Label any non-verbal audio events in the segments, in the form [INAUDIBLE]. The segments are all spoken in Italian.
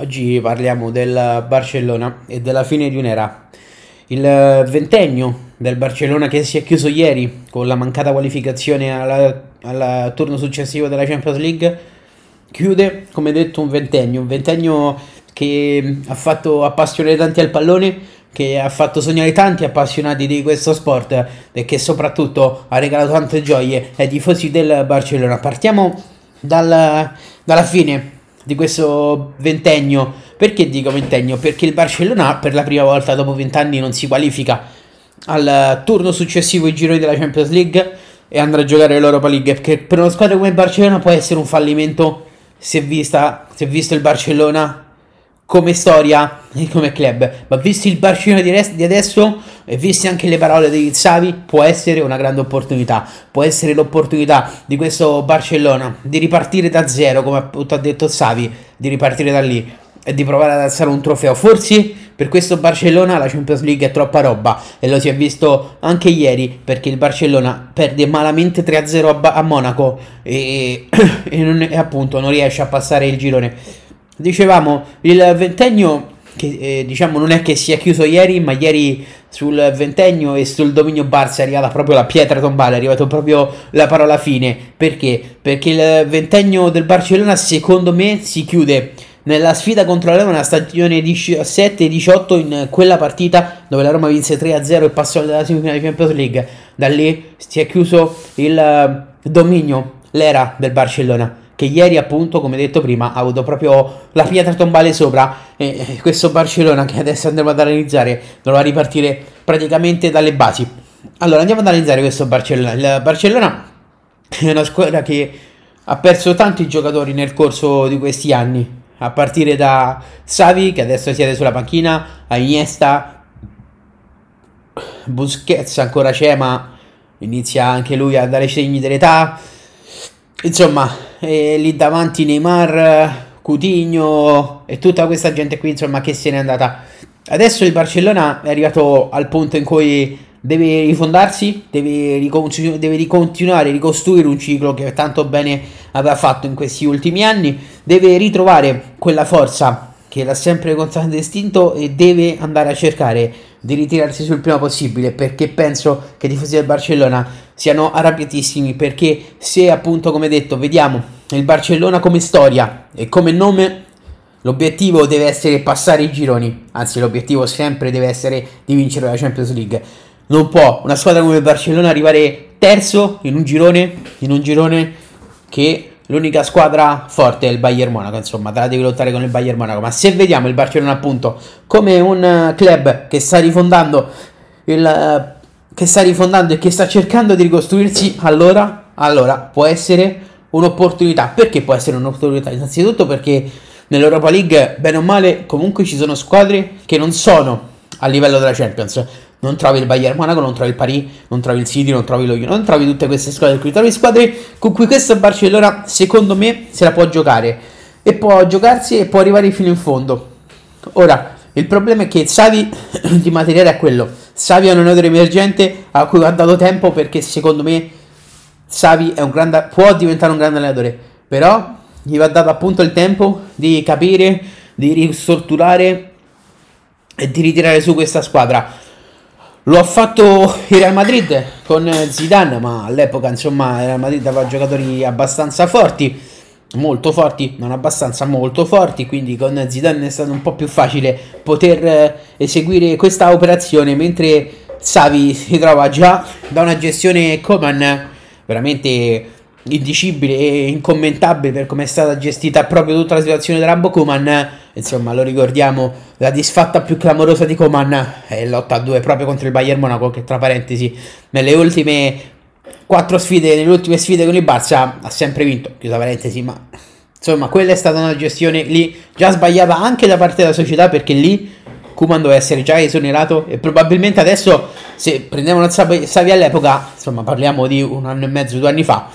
Oggi parliamo del Barcellona e della fine di un'era. Il ventennio del Barcellona che si è chiuso ieri con la mancata qualificazione al turno successivo della Champions League chiude, come detto, un ventennio. Un ventennio che ha fatto appassionare tanti al pallone, che ha fatto sognare tanti appassionati di questo sport e che soprattutto ha regalato tante gioie ai tifosi del Barcellona. Partiamo dal, dalla fine di questo ventennio. Perché dico ventennio? Perché il Barcellona per la prima volta dopo vent'anni non si qualifica al turno successivo ai gironi della Champions League e andrà a giocare l'Europa League. Perché per una squadra come il Barcellona può essere un fallimento se, vista, se visto il Barcellona come storia e come club. Ma visto il Barcellona di, res- di adesso e visti anche le parole di Xavi, può essere una grande opportunità. Può essere l'opportunità di questo Barcellona di ripartire da zero, come appunto ha detto Xavi, di ripartire da lì e di provare ad alzare un trofeo. Forse per questo Barcellona la Champions League è troppa roba e lo si è visto anche ieri perché il Barcellona perde malamente 3-0 a, a Monaco e, [COUGHS] e, non, e appunto non riesce a passare il girone. Dicevamo, il ventennio che eh, diciamo non è che sia chiuso ieri, ma ieri sul ventennio e sul dominio Barça è arrivata proprio la pietra tombale, è arrivata proprio la parola fine. Perché? Perché il ventennio del Barcellona secondo me si chiude nella sfida contro la Roma nella stagione 17-18 in quella partita dove la Roma vinse 3-0 e passò alla semifinale di Champions League. Da lì si è chiuso il dominio, l'era del Barcellona che ieri appunto, come detto prima, ha avuto proprio la pietra tombale sopra e questo Barcellona che adesso andremo ad analizzare dovrà ripartire praticamente dalle basi. Allora andiamo ad analizzare questo Barcellona. Il Barcellona è una squadra che ha perso tanti giocatori nel corso di questi anni, a partire da Savi che adesso siede sulla panchina, a Iniesta, Busquets ancora c'è ma inizia anche lui a dare segni dell'età. Insomma, e lì davanti Neymar, Coutinho e tutta questa gente qui insomma che se n'è andata. Adesso il Barcellona è arrivato al punto in cui deve rifondarsi, deve, ricontinu- deve ricontinuare, ricostruire un ciclo che tanto bene aveva fatto in questi ultimi anni, deve ritrovare quella forza che l'ha sempre contraddistinto e deve andare a cercare di ritirarsi sul prima possibile perché penso che i tifosi del Barcellona siano arrabbiatissimi perché se appunto come detto vediamo il Barcellona come storia e come nome l'obiettivo deve essere passare i gironi. Anzi l'obiettivo sempre deve essere di vincere la Champions League. Non può una squadra come il Barcellona arrivare terzo in un girone in un girone che l'unica squadra forte è il Bayern Monaco, insomma, te la devi lottare con il Bayern Monaco, ma se vediamo il Barcellona appunto come un eh, club che sta rifondando il, eh, che sta rifondando e che sta cercando di ricostruirsi, allora, allora può essere un'opportunità. Perché può essere un'opportunità? Innanzitutto perché nell'Europa League, bene o male, comunque ci sono squadre che non sono a livello della Champions non trovi il Bayern Monaco, non trovi il Paris, non trovi il City, non trovi lo Juve, non trovi tutte queste squadre qui, trovi squadre con cui questo Barcellona secondo me se la può giocare e può giocarsi e può arrivare fino in fondo. Ora, il problema è che Savi [CLEARS THROAT] di materiale è quello. Savi è un allenatore emergente a cui ha dato tempo perché secondo me Savi grande, può diventare un grande allenatore, però gli va dato appunto il tempo di capire, di ristrutturare e di ritirare su questa squadra. Lo ha fatto il Real Madrid con Zidane, ma all'epoca insomma il Real Madrid aveva giocatori abbastanza forti, molto forti, non abbastanza molto forti, quindi con Zidane è stato un po' più facile poter eh, eseguire questa operazione, mentre Savi si trova già da una gestione Coman veramente indicibile e incommentabile per come è stata gestita proprio tutta la situazione della Bokuman. Insomma, lo ricordiamo, la disfatta più clamorosa di Coman è l'8-2 proprio contro il Bayern Monaco, che tra parentesi, nelle ultime quattro sfide, nelle ultime sfide con il Barça ha sempre vinto, chiusa parentesi, ma insomma, quella è stata una gestione lì già sbagliata anche da parte della società perché lì Kuman doveva essere già esonerato e probabilmente adesso se prendiamo una Savi all'epoca, insomma, parliamo di un anno e mezzo, due anni fa,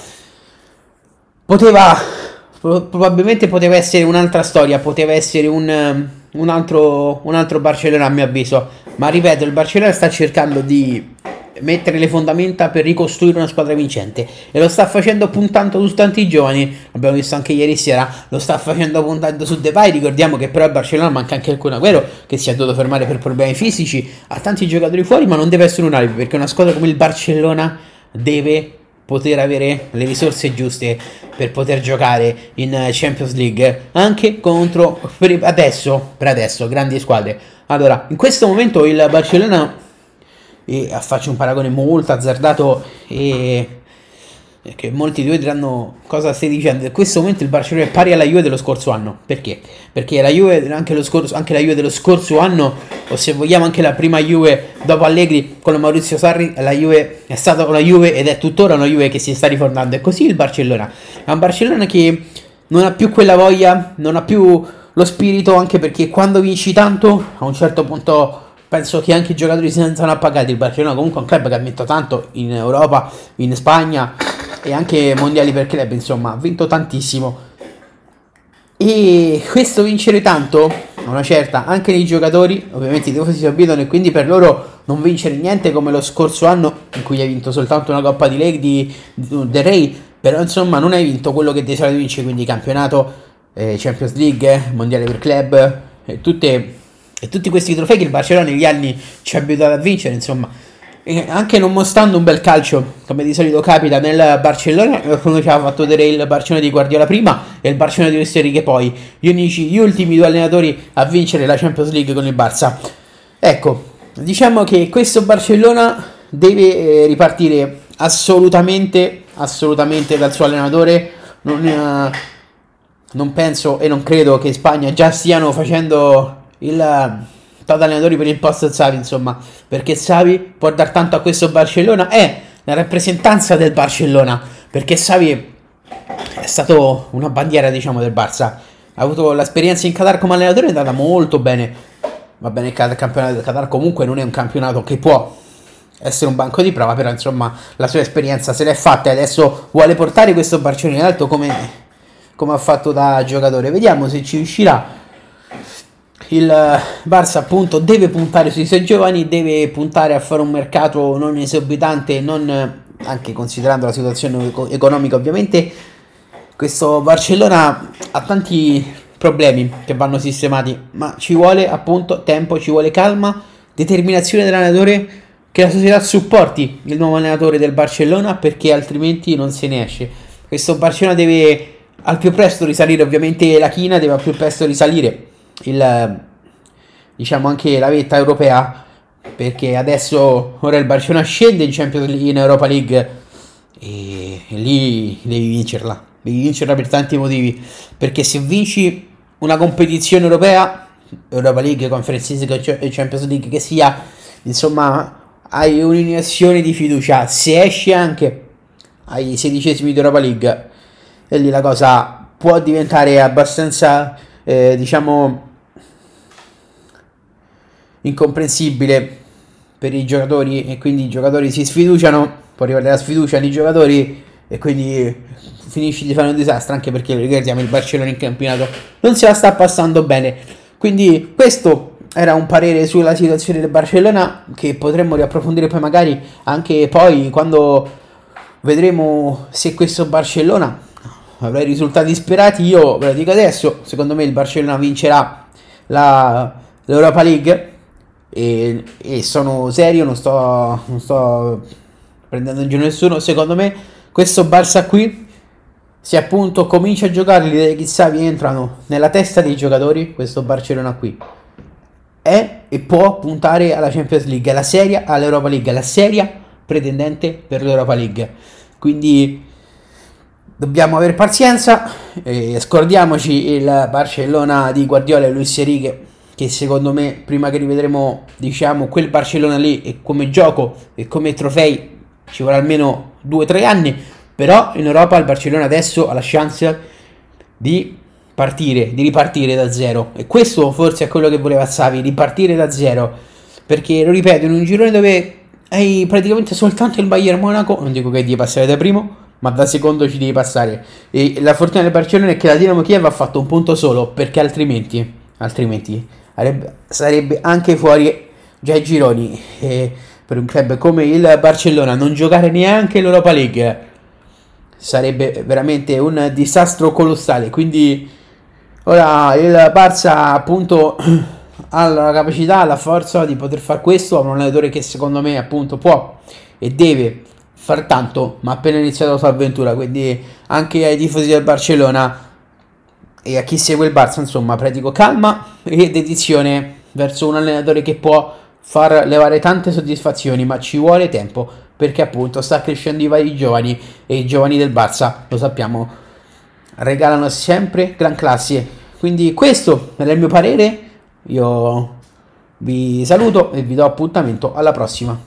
poteva probabilmente poteva essere un'altra storia, poteva essere un, um, un, altro, un altro Barcellona a mio avviso, ma ripeto, il Barcellona sta cercando di mettere le fondamenta per ricostruire una squadra vincente. E lo sta facendo puntando su tanti giovani, abbiamo visto anche ieri sera, lo sta facendo puntando su Depay, ricordiamo che però a Barcellona manca anche il Kun Agüero che si è dovuto fermare per problemi fisici, ha tanti giocatori fuori ma non deve essere un alibi perché una squadra come il Barcellona deve poter avere le risorse giuste per poter giocare in Champions League anche contro per adesso, per adesso grandi squadre. Allora, in questo momento il Barcellona e faccio un paragone molto azzardato e che molti di voi diranno cosa stai dicendo. In questo momento il Barcellona è pari alla Juve dello scorso anno. Perché? Perché la Juve, anche, scorso, anche la Juve dello scorso anno, o se vogliamo anche la prima Juve dopo Allegri con Maurizio Sarri, la Juve è stata una Juve ed è tuttora una Juve che si sta riformando. E così il Barcellona. È un Barcellona che non ha più quella voglia, non ha più lo spirito, anche perché quando vinci tanto, a un certo punto penso che anche i giocatori si sentono appagati. Il Barcellona comunque è un club che ha vinto tanto in Europa, in Spagna e anche mondiali per club, insomma, ha vinto tantissimo. E questo vincere tanto, una certa, anche nei giocatori, ovviamente i tifosi si abituano e quindi per loro non vincere niente come lo scorso anno in cui hai vinto soltanto una Coppa di League di, di, del Rey, però insomma non hai vinto quello che ti solito vincere, quindi campionato, eh, Champions League, mondiale per club, e, tutte, e tutti questi trofei che il Barcellona negli anni ci ha abituato a vincere, insomma anche non mostrando un bel calcio, come di solito capita nel Barcellona, come ci aveva fatto vedere il Barcellona di Guardiola prima e il Barcellona di Enrique poi, gli unici, gli ultimi due allenatori a vincere la Champions League con il Barça. Ecco, diciamo che questo Barcellona deve eh, ripartire assolutamente, assolutamente dal suo allenatore. Non, eh, non penso e non credo che in Spagna già stiano facendo il tanti allenatori per il posto Savi, insomma, perché Savi può dar tanto a questo Barcellona, è la rappresentanza del Barcellona, perché Savi è stato una bandiera, diciamo, del Barça. Ha avuto l'esperienza in Qatar come allenatore, è andata molto bene. Va bene, il campionato del Qatar comunque non è un campionato che può essere un banco di prova, però insomma la sua esperienza se l'è fatta e adesso vuole portare questo Barcellona in alto come, come ha fatto da giocatore. Vediamo se ci riuscirà il Barça appunto deve puntare sui suoi giovani, deve puntare a fare un mercato non esorbitante, non, anche considerando la situazione economica ovviamente. Questo Barcellona ha tanti problemi che vanno sistemati, ma ci vuole appunto tempo, ci vuole calma, determinazione dell'allenatore, che la società supporti il nuovo allenatore del Barcellona perché altrimenti non se ne esce. Questo Barcellona deve al più presto risalire, ovviamente la china deve al più presto risalire il, diciamo anche la vetta europea perché adesso ora il Barcellona scende in Champions League in Europa League e, lì devi vincerla. Devi vincerla per tanti motivi perché se vinci una competizione europea Europa League, Conference League e Champions League che sia insomma hai un'iniezione di fiducia. Se esci anche ai sedicesimi di Europa League e lì la cosa può diventare abbastanza eh, diciamo incomprensibile per i giocatori e quindi i giocatori si sfiduciano, poi arriva la sfiducia nei giocatori e quindi finisci di fare un disastro anche perché ricordiamo il Barcellona in campionato non se la sta passando bene. Quindi questo era un parere sulla situazione del Barcellona che potremmo riapprofondire poi magari anche poi quando vedremo se questo Barcellona avrà i risultati sperati. Io ve lo dico adesso, secondo me il Barcellona vincerà la, l'Europa League e, e sono serio, non sto, non sto prendendo in giro nessuno. Secondo me, questo Barça qui, se appunto comincia a giocare, le chissà vi entrano nella testa dei giocatori. Questo Barcellona qui è e può puntare alla Champions League, alla seria, all'Europa League, alla seria pretendente per l'Europa League. Quindi dobbiamo avere pazienza e scordiamoci il Barcellona di Guardiola e Luis Enrique che secondo me prima che rivedremo diciamo quel Barcellona lì e come gioco e come trofei ci vorrà almeno 2-3 anni. Però in Europa il Barcellona adesso ha la chance di partire, di ripartire da zero. E questo forse è quello che voleva Savi, ripartire da zero. Perché lo ripeto in un girone dove hai praticamente soltanto il Bayern Monaco non dico che devi passare da primo ma da secondo ci devi passare e la fortuna del Barcellona è che la Dinamo Kiev ha fatto un punto solo perché altrimenti altrimenti sarebbe anche fuori già i gironi. E per un club come il Barcellona non giocare neanche l'Europa League sarebbe veramente un disastro colossale. Quindi ora il Barça appunto [CLEARS THROAT] ha la capacità, la forza di poter fare questo, ha un allenatore che secondo me appunto può e deve far tanto, ma appena iniziato la sua avventura, quindi anche ai tifosi del Barcellona e a chi segue il Barça, insomma, pratico calma e dedizione verso un allenatore che può far levare tante soddisfazioni, ma ci vuole tempo perché appunto sta crescendo i vari giovani e i giovani del Barça, lo sappiamo, regalano sempre gran classi. Quindi questo è il mio parere, io vi saluto e vi do appuntamento alla prossima.